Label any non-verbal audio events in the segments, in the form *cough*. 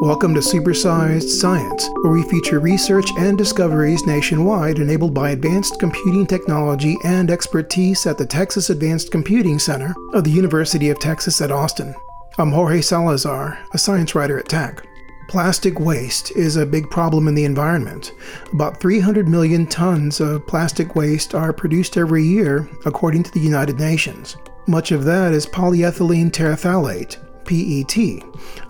Welcome to Supersized Science, where we feature research and discoveries nationwide enabled by advanced computing technology and expertise at the Texas Advanced Computing Center of the University of Texas at Austin. I'm Jorge Salazar, a science writer at TACC. Plastic waste is a big problem in the environment. About 300 million tons of plastic waste are produced every year, according to the United Nations. Much of that is polyethylene terephthalate, PET,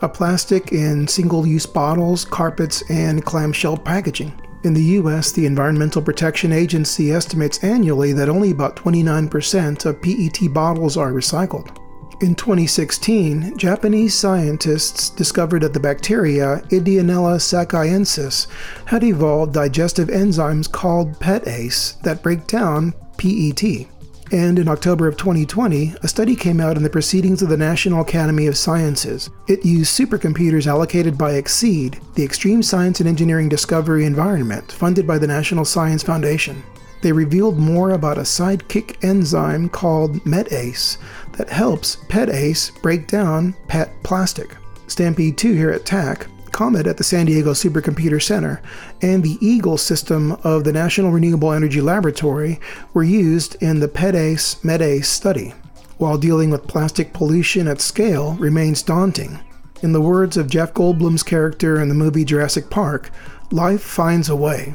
a plastic in single use bottles, carpets, and clamshell packaging. In the US, the Environmental Protection Agency estimates annually that only about 29% of PET bottles are recycled. In 2016, Japanese scientists discovered that the bacteria Ideonella sakaiensis had evolved digestive enzymes called PETase that break down PET. And in October of 2020, a study came out in the Proceedings of the National Academy of Sciences. It used supercomputers allocated by XSEDE, the Extreme Science and Engineering Discovery Environment, funded by the National Science Foundation. They revealed more about a sidekick enzyme called METase that helps PETase break down PET plastic. Stampede 2 here at TACC COMET at the San Diego Supercomputer Center, and the EAGLE system of the National Renewable Energy Laboratory were used in the PETase METase study. While dealing with plastic pollution at scale remains daunting, in the words of Jeff Goldblum's character in the movie Jurassic Park, life finds a way.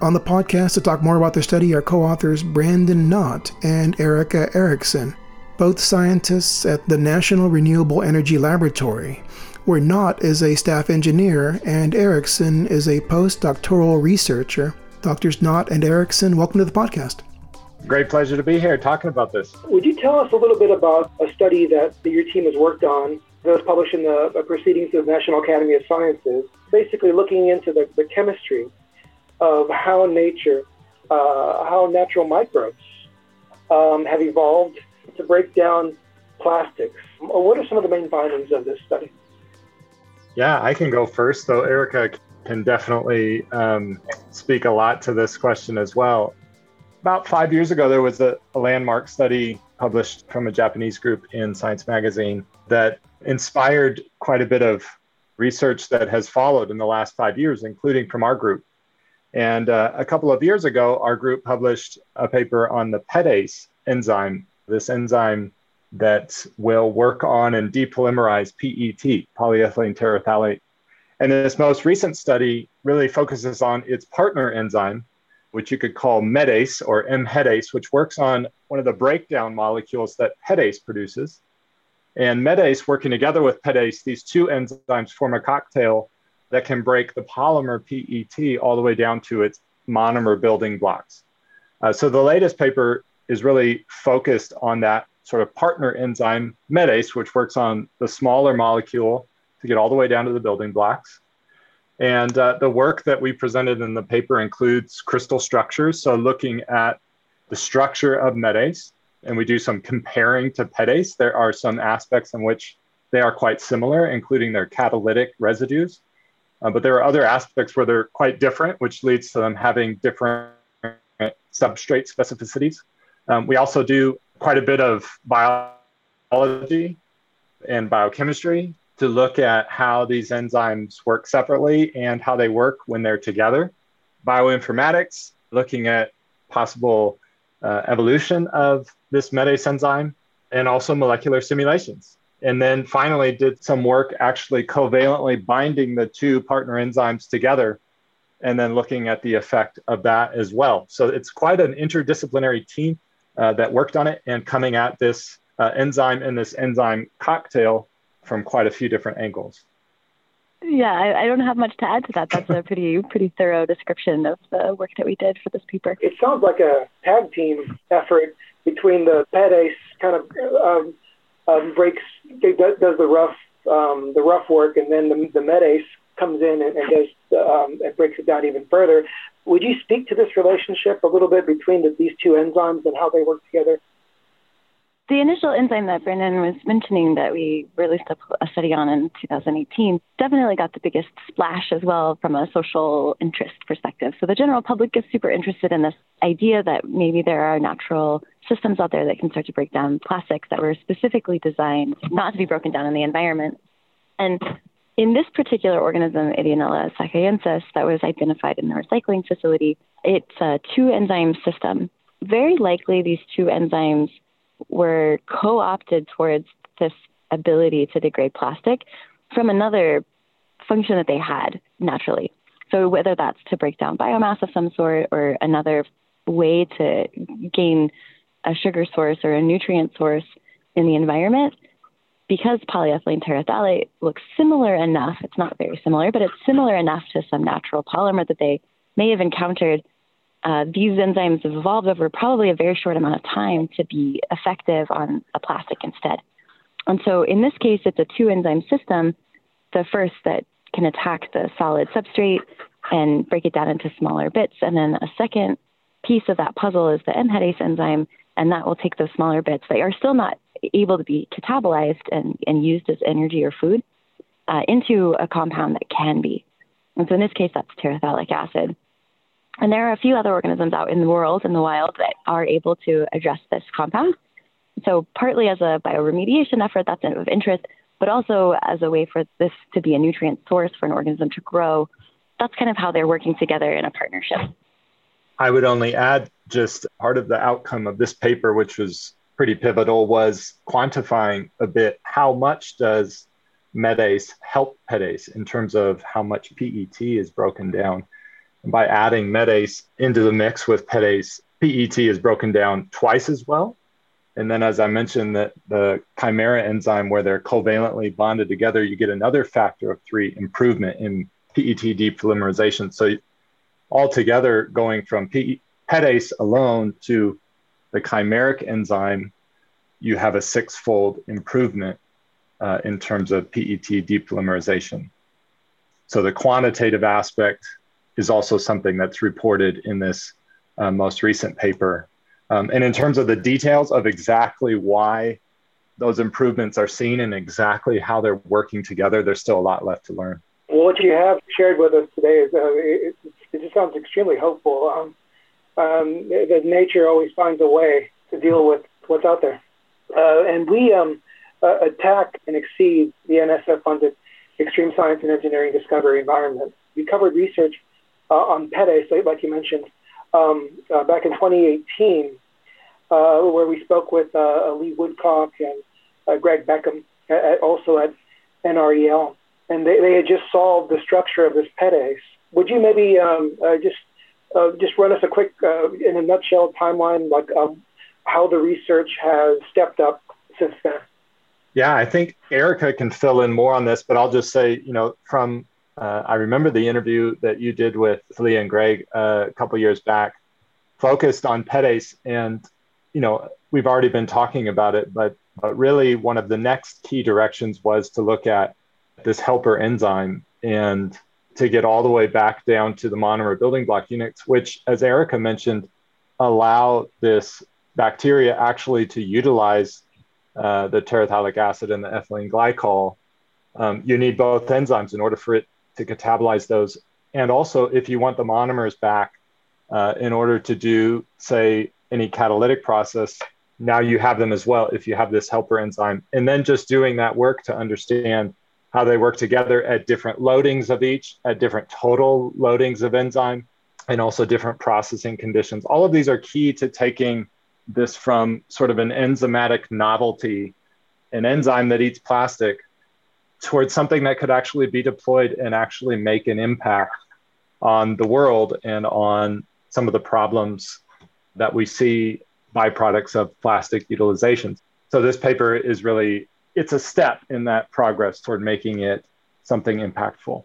On the podcast to talk more about their study are co authors Brandon Knott and Erica Erickson, both scientists at the National Renewable Energy Laboratory, where Knott is a staff engineer and Erickson is a postdoctoral researcher. Doctors Knott and Erickson, welcome to the podcast. Great pleasure to be here talking about this. Would you tell us a little bit about a study that, that your team has worked on that was published in the, the Proceedings of the National Academy of Sciences, basically looking into the, the chemistry of how nature, uh, how natural microbes um, have evolved to break down plastics. What are some of the main findings of this study? Yeah, I can go first, though Erica can definitely um, speak a lot to this question as well. About five years ago, there was a, a landmark study published from a Japanese group in Science Magazine that inspired quite a bit of research that has followed in the last five years, including from our group. And uh, a couple of years ago, our group published a paper on the PETase enzyme, this enzyme that will work on and depolymerize PET, polyethylene terephthalate. And this most recent study really focuses on its partner enzyme, which you could call METase or MHETase, which works on one of the breakdown molecules that PETase produces. And METase working together with PETase, these two enzymes form a cocktail that can break the polymer PET all the way down to its monomer building blocks. Uh, so the latest paper is really focused on that sort of partner enzyme, METase, which works on the smaller molecule to get all the way down to the building blocks. And uh, the work that we presented in the paper includes crystal structures. So, looking at the structure of METase, and we do some comparing to PETase. There are some aspects in which they are quite similar, including their catalytic residues. Uh, but there are other aspects where they're quite different, which leads to them having different substrate specificities. Um, we also do quite a bit of biology and biochemistry to look at how these enzymes work separately and how they work when they're together. Bioinformatics, looking at possible uh, evolution of this METase enzyme, and also molecular simulations. And then finally, did some work actually covalently binding the two partner enzymes together and then looking at the effect of that as well. So it's quite an interdisciplinary team uh, that worked on it and coming at this uh, enzyme and this enzyme cocktail from quite a few different angles. Yeah, I, I, don't have much to add to that. That's a *laughs* pretty pretty thorough description of the work that we did for this paper. It sounds like a tag team effort between the PETase kind of um, um, breaks does the rough um, the rough work, and then the, the METase comes in and, and does um, and breaks it down even further. Would you speak to this relationship a little bit between the, these two enzymes and how they work together? The initial enzyme that Brandon was mentioning that we released a, a, study on in 2018 definitely got the biggest splash as well from a social interest perspective. So the general public is super interested in this idea that maybe there are natural systems out there that can start to break down plastics that were specifically designed not to be broken down in the environment. And in this particular organism, Ideonella sakaiensis, that was identified in the recycling facility, it's a two enzyme system. Very likely, these two enzymes were co opted towards this ability to degrade plastic from another function that they had naturally. So, whether that's to break down biomass of some sort or another way to gain a sugar source or a nutrient source in the environment, because polyethylene terephthalate looks similar enough, it's not very similar, but it's similar enough to some natural polymer that they may have encountered. Uh, these enzymes have evolved over probably a very short amount of time to be effective on a plastic instead. And so in this case, it's a two enzyme system. The first that can attack the solid substrate and break it down into smaller bits. And then a second piece of that puzzle is the MHETase enzyme, and that will take those smaller bits that are still not able to be catabolized and, and used as energy or food uh, into a compound that can be. And so in this case, that's terephthalic acid. And there are a few other organisms out in the world, in the wild, that are able to address this compound. So partly as a bioremediation effort, that's of interest, but also as a way for this to be a nutrient source for an organism to grow. That's kind of how they're working together in a partnership. I would only add just part of the outcome of this paper, which was pretty pivotal, was quantifying a bit how much does METase help PETase in terms of how much PET is broken down. And by adding METase into the mix with PETase, PET is broken down twice as well. And then, as I mentioned, that the chimera enzyme, where they're covalently bonded together, you get another factor of three improvement in PET depolymerization. So altogether going from P- PETase alone to the chimeric enzyme, you have a six-fold improvement uh, in terms of PET depolymerization. So the quantitative aspect is also something that's reported in this uh, most recent paper. Um, and in terms of the details of exactly why those improvements are seen and exactly how they're working together, there's still a lot left to learn. Well, what you have shared with us today is uh, it, it just sounds extremely hopeful. Um, um, that nature always finds a way to deal with what's out there, uh, and we um, uh, at TACC and XSEDE the NSF-funded extreme science and engineering discovery environment. We covered research uh, on PETase, like you mentioned, um, uh, back in 2018, uh, where we spoke with uh, Lee Woodcock and Greg Beckham, at, also at NREL and they, they had just solved the structure of this PETase. Would you maybe um, just uh, just run us a quick, uh, in a nutshell, timeline, like um, how the research has stepped up since then? Yeah, I think Erica can fill in more on this, but I'll just say, you know, from uh, I remember the interview that you did with Lee and Greg uh, a couple years back, focused on PETase, and you know, we've already been talking about it, but but really one of the next key directions was to look at this helper enzyme and to get all the way back down to the monomer building block units, which, as Erica mentioned, allow this bacteria actually to utilize uh, the terephthalic acid and the ethylene glycol. Um, you need both enzymes in order for it to catabolize those. And also, if you want the monomers back uh, in order to do, say, any catalytic process, now you have them as well if you have this helper enzyme. And then just doing that work to understand how they work together at different loadings of each, at different total loadings of enzyme, and also different processing conditions. All of these are key to taking this from sort of an enzymatic novelty, an enzyme that eats plastic, towards something that could actually be deployed and actually make an impact on the world and on some of the problems that we see byproducts of plastic utilization. So this paper is really it's a step in that progress toward making it something impactful.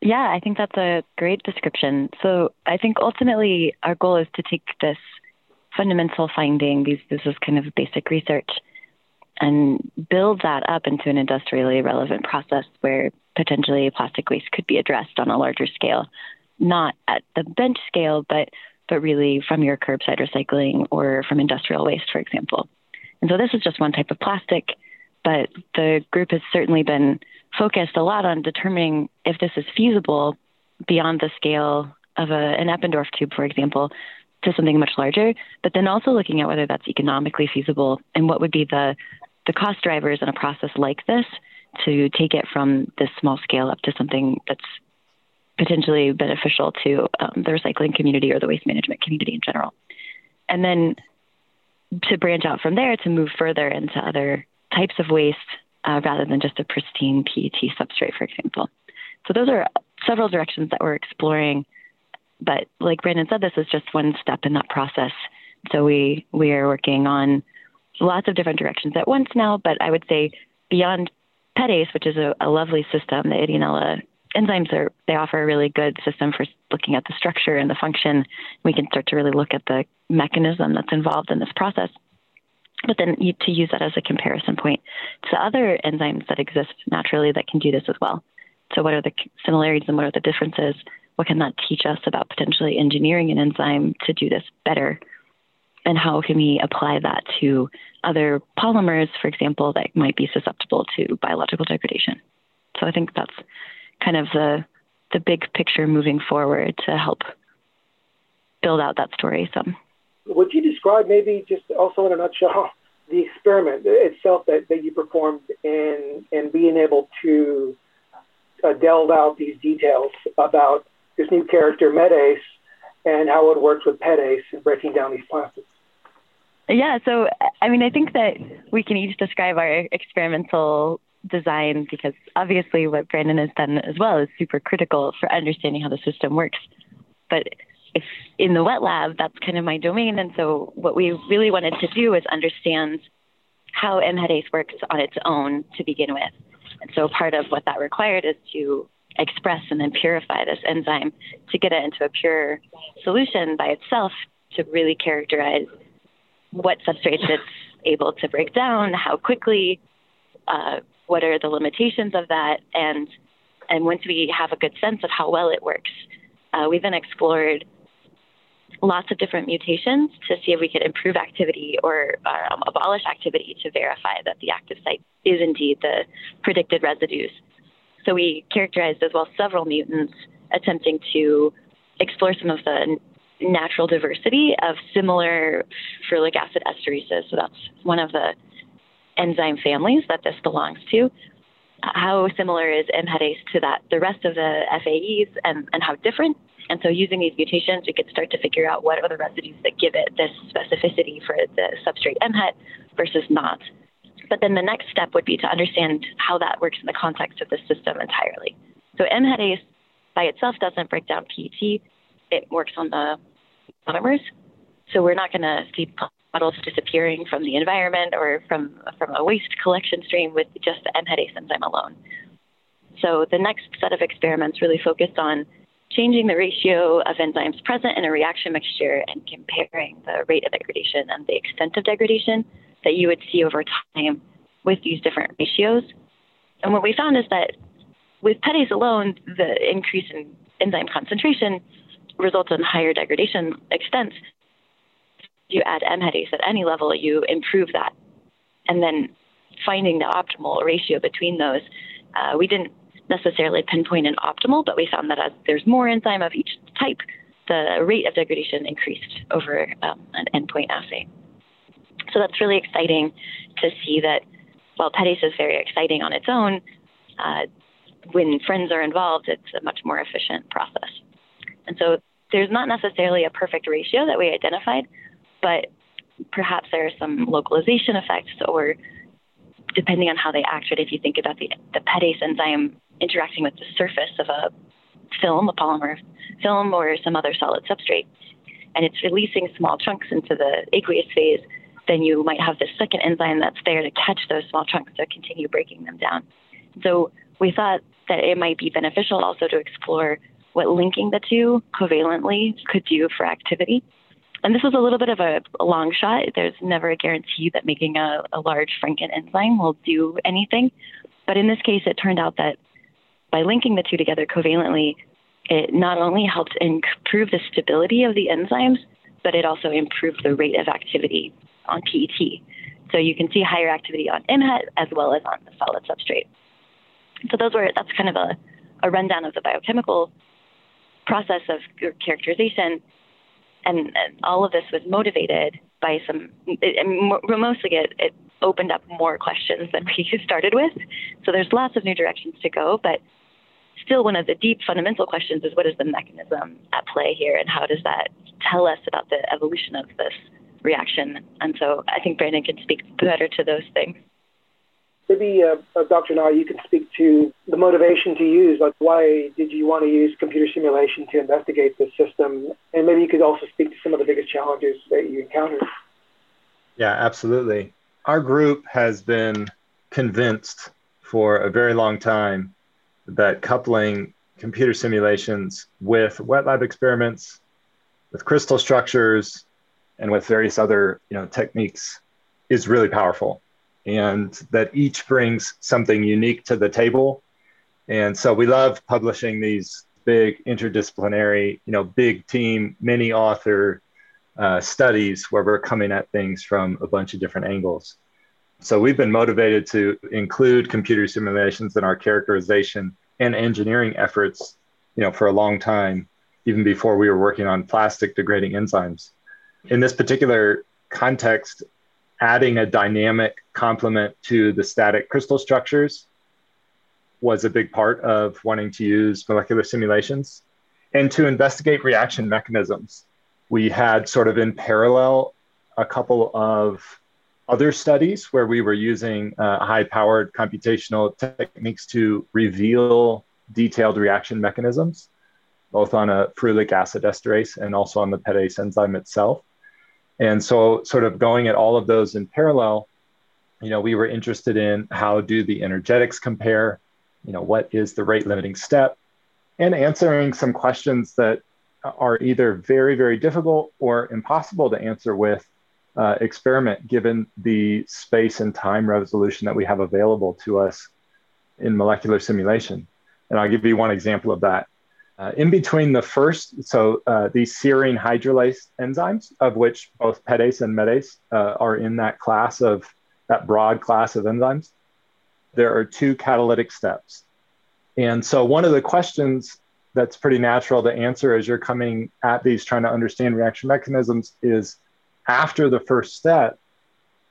Yeah, I think that's a great description. So I think ultimately our goal is to take this fundamental finding, these this is kind of basic research, and build that up into an industrially relevant process where potentially plastic waste could be addressed on a larger scale, not at the bench scale, but but really from your curbside recycling or from industrial waste, for example. And so this is just one type of plastic but the group has certainly been focused a lot on determining if this is feasible beyond the scale of a, an Eppendorf tube, for example, to something much larger, but then also looking at whether that's economically feasible and what would be the, the cost drivers in a process like this to take it from this small scale up to something that's potentially beneficial to um, the recycling community or the waste management community in general. And then to branch out from there to move further into other types of waste uh, rather than just a pristine PET substrate, for example. So those are several directions that we're exploring. But like Brandon said, this is just one step in that process. So we we are working on lots of different directions at once now. But I would say beyond PETase, which is a, a lovely system, the Ideonella enzymes are they offer a really good system for looking at the structure and the function. We can start to really look at the mechanism that's involved in this process. But then you, to use that as a comparison point to other enzymes that exist naturally that can do this as well. So, what are the similarities and what are the differences? What can that teach us about potentially engineering an enzyme to do this better? And how can we apply that to other polymers, for example, that might be susceptible to biological degradation? So, I think that's kind of the the big picture moving forward to help build out that story some. Would you describe maybe just also in a nutshell *laughs* the experiment itself that, that you performed in in being able to uh, delve out these details about this new character METase and how it works with PETase and breaking down these plastics? Yeah, so I mean, I think that we can each describe our experimental design because obviously what Brandon has done as well is super critical for understanding how the system works. But in the wet lab, that's kind of my domain. And so what we really wanted to do is understand how MHETase works on its own to begin with. And so part of what that required is to express and then purify this enzyme to get it into a pure solution by itself to really characterize what substrates it's able to break down, how quickly, uh, what are the limitations of that, and and once we have a good sense of how well it works, uh, we then explored lots of different mutations to see if we could improve activity or um, abolish activity to verify that the active site is indeed the predicted residues. So we characterized as well several mutants attempting to explore some of the natural diversity of similar ferulic acid esterases. So that's one of the enzyme families that this belongs to. How similar is MHETase to that, the rest of the FAEs, and, and how different? And so, using these mutations, we could start to figure out what are the residues that give it this specificity for the substrate MHET versus not. But then the next step would be to understand how that works in the context of the system entirely. So, MHETase by itself doesn't break down PET, it works on the monomers. So, we're not going to see bottles disappearing from the environment or from, from a waste collection stream with just the MHETase enzyme alone. So the next set of experiments really focused on changing the ratio of enzymes present in a reaction mixture and comparing the rate of degradation and the extent of degradation that you would see over time with these different ratios. And what we found is that with PETase alone, the increase in enzyme concentration results in higher degradation extents, you add MHETase at any level, you improve that. And then finding the optimal ratio between those, uh, we didn't necessarily pinpoint an optimal, but we found that as there's more enzyme of each type, the rate of degradation increased over um, an endpoint assay. So that's really exciting to see that while PETase is very exciting on its own, uh, when friends are involved, it's a much more efficient process. And so there's not necessarily a perfect ratio that we identified, but perhaps there are some localization effects or depending on how they act, if you think about the, the PETase enzyme interacting with the surface of a film, a polymer film, or some other solid substrate, and it's releasing small chunks into the aqueous phase, then you might have this second enzyme that's there to catch those small chunks to continue breaking them down. So we thought that it might be beneficial also to explore what linking the two covalently could do for activity. And this was a little bit of a, long shot. There's never a guarantee that making a, a large Franken enzyme will do anything. But in this case, it turned out that by linking the two together covalently, it not only helped improve the stability of the enzymes, but it also improved the rate of activity on PET. So you can see higher activity on MHET as well as on the solid substrate. So those were that's kind of a, a rundown of the biochemical process of characterization and, all of this was motivated by some, it, mostly it, it opened up more questions than *laughs* we started with. So there's lots of new directions to go, but still one of the deep fundamental questions is what is the mechanism at play here and how does that tell us about the evolution of this reaction? And so I think Brandon can speak better to those things. Maybe, uh, uh, Dr. Knott, you can speak to the motivation to use, like why did you want to use computer simulation to investigate this system? And maybe you could also speak to some of the biggest challenges that you encountered. Yeah, absolutely. Our group has been convinced for a very long time that coupling computer simulations with wet lab experiments, with crystal structures, and with various other you know, techniques is really powerful and that each brings something unique to the table. And so we love publishing these big interdisciplinary, you know, big team, many author uh, studies where we're coming at things from a bunch of different angles. So we've been motivated to include computer simulations in our characterization and engineering efforts, you know, for a long time, even before we were working on plastic degrading enzymes. In this particular context, adding a dynamic complement to the static crystal structures was a big part of wanting to use molecular simulations and to investigate reaction mechanisms. We had sort of in parallel a couple of other studies where we were using uh, high powered computational techniques to reveal detailed reaction mechanisms, both on a ferulic acid esterase and also on the PETase enzyme itself. And so, sort of going at all of those in parallel, you know, we were interested in how do the energetics compare, you know, what is the rate limiting step, and answering some questions that are either very, very difficult or impossible to answer with uh, experiment, given the space and time resolution that we have available to us in molecular simulation. And I'll give you one example of that. Uh, in between the first, so uh, these serine hydrolase enzymes, of which both PETase and METase uh, are in that class of that broad class of enzymes, there are two catalytic steps. And so one of the questions that's pretty natural to answer as you're coming at these trying to understand reaction mechanisms is after the first step,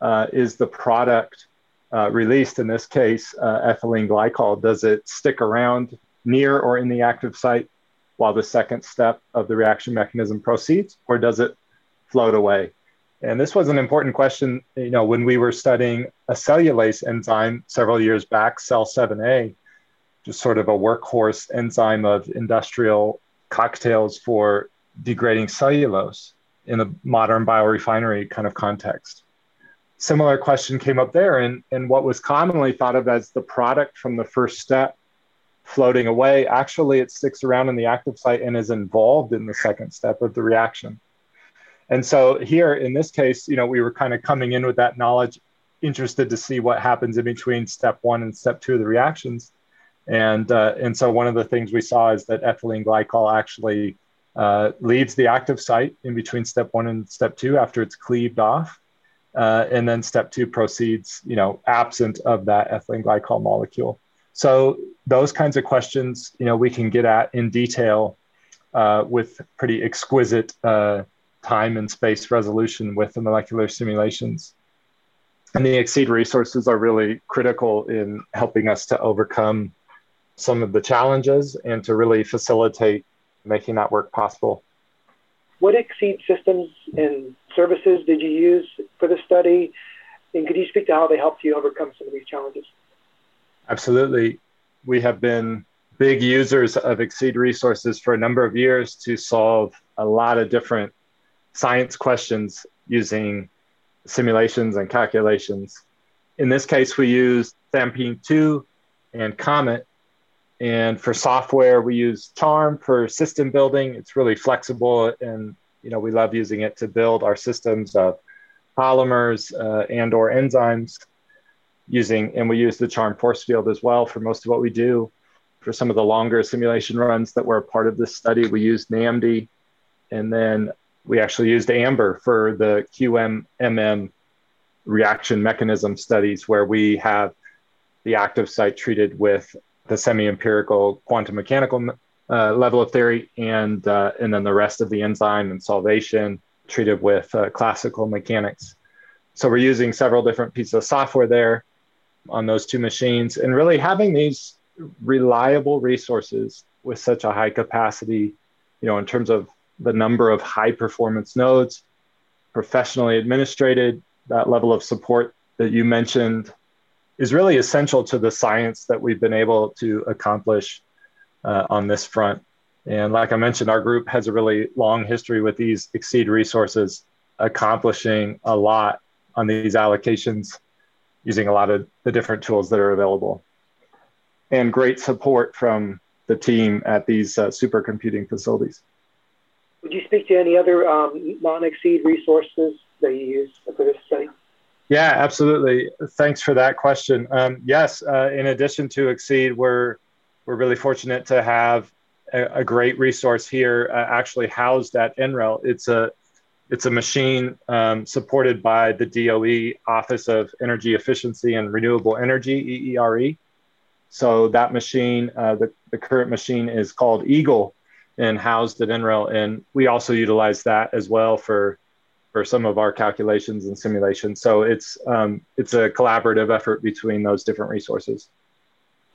uh, is the product uh, released, in this case, uh, ethylene glycol, does it stick around near or in the active site while the second step of the reaction mechanism proceeds, or does it float away? And this was an important question, you know, when we were studying a cellulase enzyme several years back, Cel7A, just sort of a workhorse enzyme of industrial cocktails for degrading cellulose in the modern biorefinery kind of context. Similar question came up there, and, and what was commonly thought of as the product from the first step floating away, actually it sticks around in the active site and is involved in the second step of the reaction. And so here in this case, you know, we were kind of coming in with that knowledge, interested to see what happens in between step one and step two of the reactions. And, uh, and so one of the things we saw is that ethylene glycol actually uh, leaves the active site in between step one and step two after it's cleaved off. Uh, and then step two proceeds, you know, absent of that ethylene glycol molecule. So those kinds of questions, you know, we can get at in detail uh, with pretty exquisite uh, time and space resolution with the molecular simulations. And the XSEDE resources are really critical in helping us to overcome some of the challenges and to really facilitate making that work possible. What XSEDE systems and services did you use for the study? And could you speak to how they helped you overcome some of these challenges? Absolutely. We have been big users of XSEDE resources for a number of years to solve a lot of different science questions using simulations and calculations. In this case, we use Stampede 2 and Comet. And for software, we use CHARMM for system building. It's really flexible, and you know we love using it to build our systems of polymers uh, and or enzymes using, and we use the CHARMM force field as well for most of what we do. For some of the longer simulation runs that were part of this study, we used NAMD, and then we actually used AMBER for the QMMM reaction mechanism studies, where we have the active site treated with the semi-empirical quantum mechanical uh, level of theory, and uh, and then the rest of the enzyme and solvation treated with uh, classical mechanics. So we're using several different pieces of software there on those two machines and really having these reliable resources with such a high capacity, you know, in terms of the number of high performance nodes, professionally administrated, that level of support that you mentioned is really essential to the science that we've been able to accomplish uh, on this front. And like I mentioned, our group has a really long history with these XSEDE resources, accomplishing a lot on these allocations using a lot of the different tools that are available. And great support from the team at these uh, supercomputing facilities. Would you speak to any other um, non-XSEDE resources that you use for this study? Yeah, absolutely. Thanks for that question. Um, yes, uh, in addition to XSEDE, we're we're really fortunate to have a, a great resource here, uh, actually housed at NREL. It's a it's a machine um, supported by the DOE Office of Energy Efficiency and Renewable Energy (EERE). So that machine, uh, the the current machine is called Eagle, and housed at NREL, and we also utilize that as well for for some of our calculations and simulations. So it's um, it's a collaborative effort between those different resources.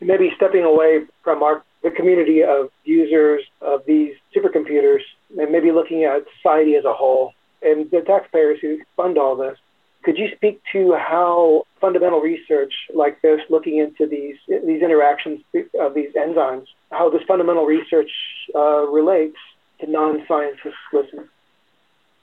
Maybe stepping away from our the community of users of these supercomputers and maybe looking at society as a whole and the taxpayers who fund all this. Could you speak to how fundamental research like this, looking into these these interactions of these enzymes, how this fundamental research uh, relates to non-scientists listening?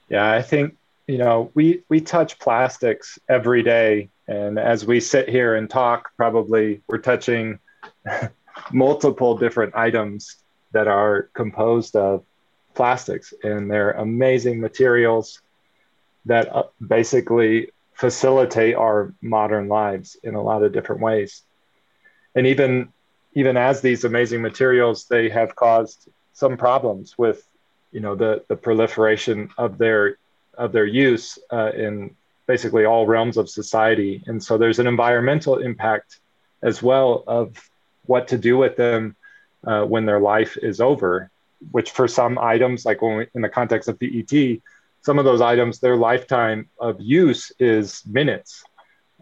Yeah, I think you know, we we touch plastics every day, and as we sit here and talk, probably we're touching *laughs* multiple different items that are composed of plastics, and they're amazing materials that uh, basically facilitate our modern lives in a lot of different ways. And even even as these amazing materials, they have caused some problems with, you know, the the proliferation of their of their use uh, in basically all realms of society. And so there's an environmental impact as well of what to do with them uh, when their life is over, which for some items, like when we, in the context of PET, some of those items, their lifetime of use is minutes,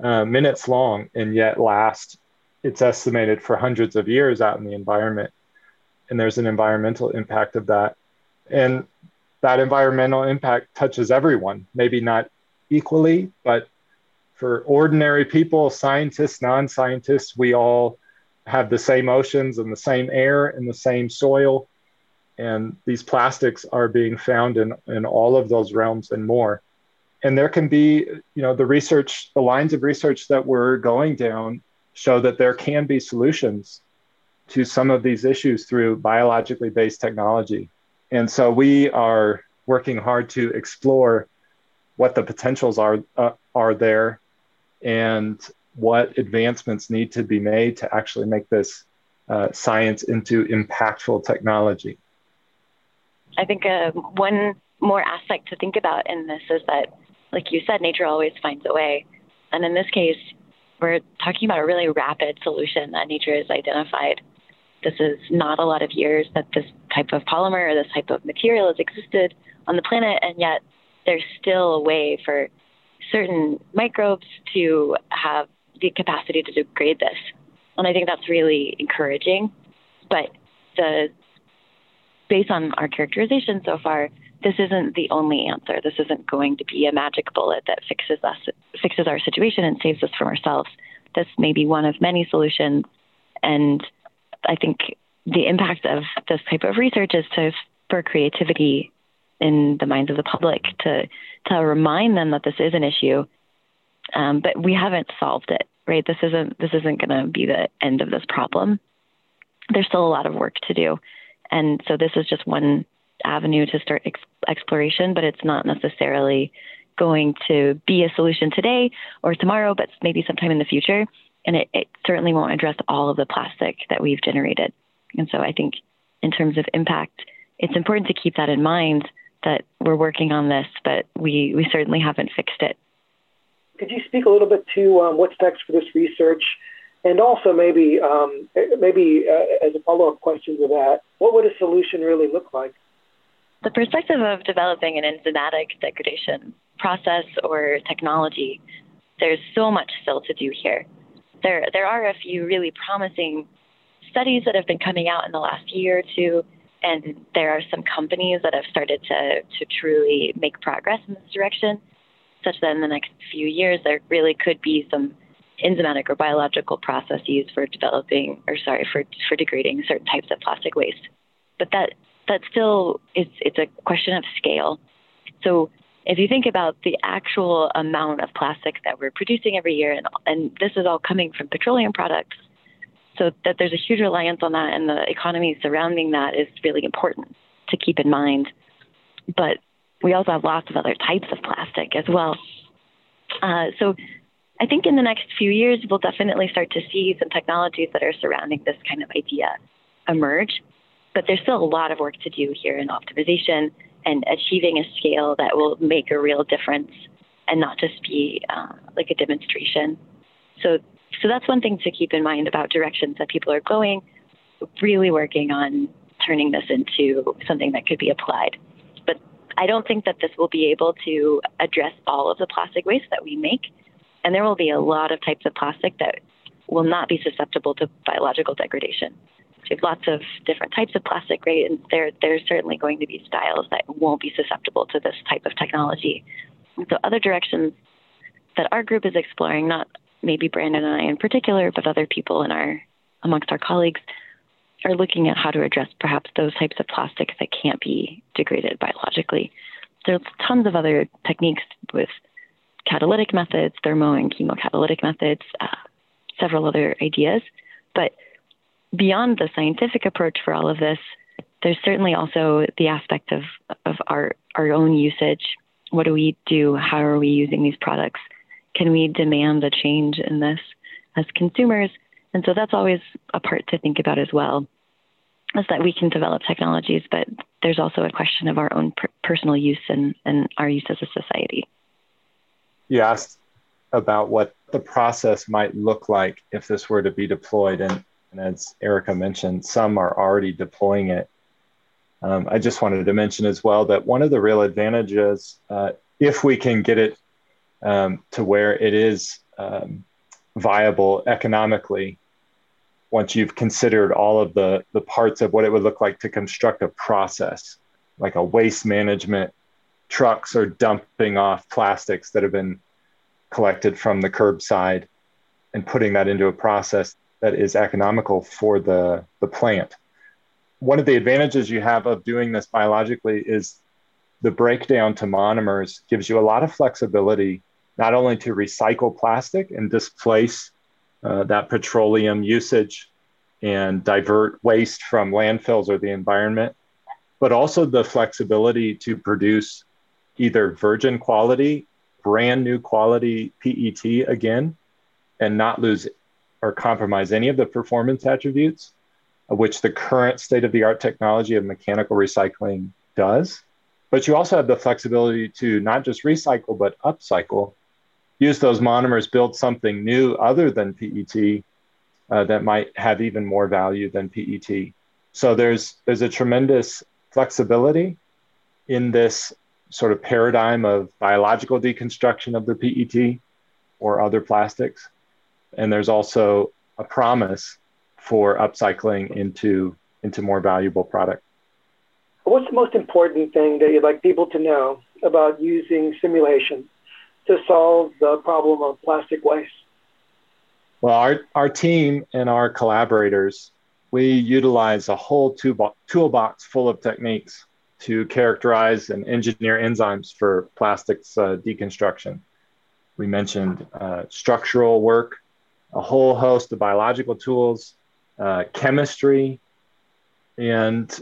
uh, minutes long, and yet last, it's estimated for hundreds of years out in the environment. And there's an environmental impact of that. And that environmental impact touches everyone, maybe not equally, but for ordinary people, scientists, non scientists, we all have the same oceans and the same air and the same soil. And these plastics are being found in, in all of those realms and more. And there can be, you know, the research, the lines of research that we're going down show that there can be solutions to some of these issues through biologically based technology. And so we are working hard to explore what the potentials are uh, are there and what advancements need to be made to actually make this uh, science into impactful technology. I think uh, one more aspect to think about in this is that, like you said, nature always finds a way. And in this case, we're talking about a really rapid solution that nature has identified this is not a lot of years that this type of polymer or this type of material has existed on the planet, and yet there's still a way for certain microbes to have the capacity to degrade this. And I think that's really encouraging. But the based on our characterization so far, this isn't the only answer. This isn't going to be a magic bullet that fixes us fixes our situation and saves us from ourselves. This may be one of many solutions and I think the impact of this type of research is to spur creativity in the minds of the public to to remind them that this is an issue, um, but we haven't solved it. Right? This isn't this isn't going to be the end of this problem. There's still a lot of work to do, and so this is just one avenue to start ex- exploration, but it's not necessarily going to be a solution today or tomorrow, but maybe sometime in the future and it, it certainly won't address all of the plastic that we've generated. And so I think in terms of impact, it's important to keep that in mind that we're working on this, but we, we certainly haven't fixed it. Could you speak a little bit to um, what's next for this research? And also maybe, um, maybe uh, as a follow-up question to that, what would a solution really look like? The perspective of developing an enzymatic degradation process or technology, there's so much still to do here. There, there are a few really promising studies that have been coming out in the last year or two, and there are some companies that have started to, to truly make progress in this direction, such that in the next few years there really could be some enzymatic or biological processes for developing, or sorry, for, for degrading certain types of plastic waste. But that that still is it's a question of scale. So if you think about the actual amount of plastic that we're producing every year, and, and this is all coming from petroleum products, so that there's a huge reliance on that, and the economy surrounding that is really important to keep in mind. But we also have lots of other types of plastic as well. Uh, so I think in the next few years, we'll definitely start to see some technologies that are surrounding this kind of idea emerge. But there's still a lot of work to do here in optimization and achieving a scale that will make a real difference and not just be uh, like a demonstration. So, so that's one thing to keep in mind about directions that people are going, really working on turning this into something that could be applied. But I don't think that this will be able to address all of the plastic waste that we make. And there will be a lot of types of plastic that will not be susceptible to biological degradation we have lots of different types of plastic, right? And there, there's certainly going to be styles that won't be susceptible to this type of technology. So other directions that our group is exploring, not maybe Brandon and I in particular, but other people in our amongst our colleagues, are looking at how to address perhaps those types of plastics that can't be degraded biologically. There's tons of other techniques with catalytic methods, thermo and chemocatalytic methods, uh, several other ideas, but beyond the scientific approach for all of this, there's certainly also the aspect of, of our, our own usage. What do we do? How are we using these products? Can we demand a change in this as consumers? And so that's always a part to think about as well, is that we can develop technologies, but there's also a question of our own per- personal use and, and our use as a society. You asked about what the process might look like if this were to be deployed. And and as Erica mentioned, some are already deploying it. Um, I just wanted to mention as well that one of the real advantages, uh, if we can get it um, to where it is um, viable economically, once you've considered all of the, the parts of what it would look like to construct a process, like a waste management, trucks are dumping off plastics that have been collected from the curbside and putting that into a process that is economical for the, the plant. One of the advantages you have of doing this biologically is the breakdown to monomers gives you a lot of flexibility, not only to recycle plastic and displace uh, that petroleum usage and divert waste from landfills or the environment, but also the flexibility to produce either virgin quality, brand new quality PET again, and not lose or compromise any of the performance attributes of which the current state of the art technology of mechanical recycling does. But you also have the flexibility to not just recycle, but upcycle, use those monomers, build something new other than PET uh, that might have even more value than PET. So there's, there's a tremendous flexibility in this sort of paradigm of biological deconstruction of the PET or other plastics and there's also a promise for upcycling into into more valuable product. What's the most important thing that you'd like people to know about using simulation to solve the problem of plastic waste? Well, our, our team and our collaborators, we utilize a whole toolbox full of techniques to characterize and engineer enzymes for plastics uh, deconstruction. We mentioned uh, structural work, a whole host of biological tools, uh, chemistry, and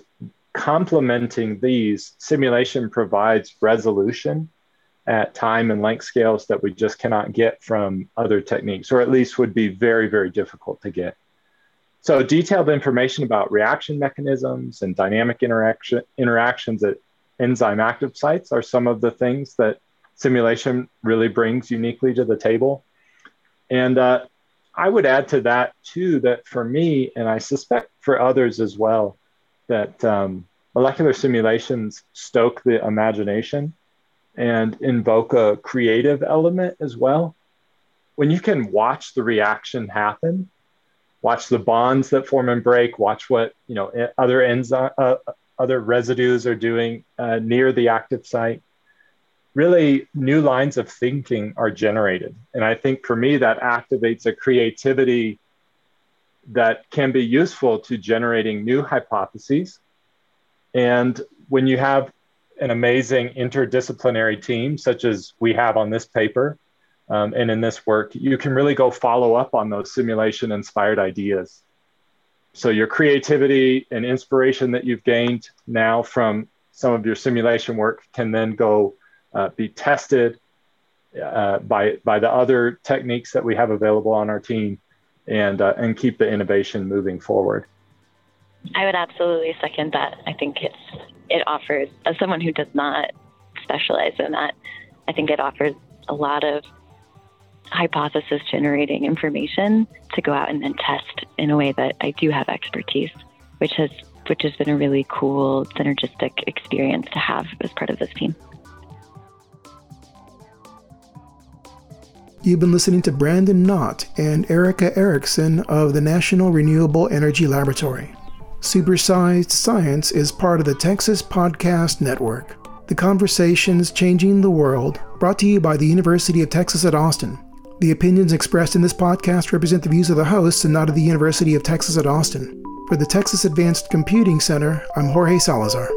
complementing these, simulation provides resolution at time and length scales that we just cannot get from other techniques, or at least would be very, very difficult to get. So, detailed information about reaction mechanisms and dynamic interaction, interactions at enzyme active sites are some of the things that simulation really brings uniquely to the table. And uh, I would add to that too that for me, and I suspect for others as well, that um, molecular simulations stoke the imagination and invoke a creative element as well. When you can watch the reaction happen, watch the bonds that form and break, watch what you know other enzyme, uh, other residues are doing uh, near the active site. Really, new lines of thinking are generated, and I think for me that activates a creativity that can be useful to generating new hypotheses. And when you have an amazing interdisciplinary team, such as we have on this paper um, and in this work, you can really go follow up on those simulation inspired ideas. So, your creativity and inspiration that you've gained now from some of your simulation work can then go uh, be tested uh, by, by the other techniques that we have available on our team and uh, and keep the innovation moving forward. I would absolutely second that. I think it's it offers as someone who does not specialize in that, I think it offers a lot of hypothesis generating information to go out and then test in a way that I do have expertise, which has which has been a really cool synergistic experience to have as part of this team. You've been listening to Brandon Knott and Erika Erickson of the National Renewable Energy Laboratory. Supersized Science is part of the Texas Podcast Network. The Conversations Changing the World, brought to you by the University of Texas at Austin. The opinions expressed in this podcast represent the views of the hosts and not of the University of Texas at Austin. For the Texas Advanced Computing Center, I'm Jorge Salazar.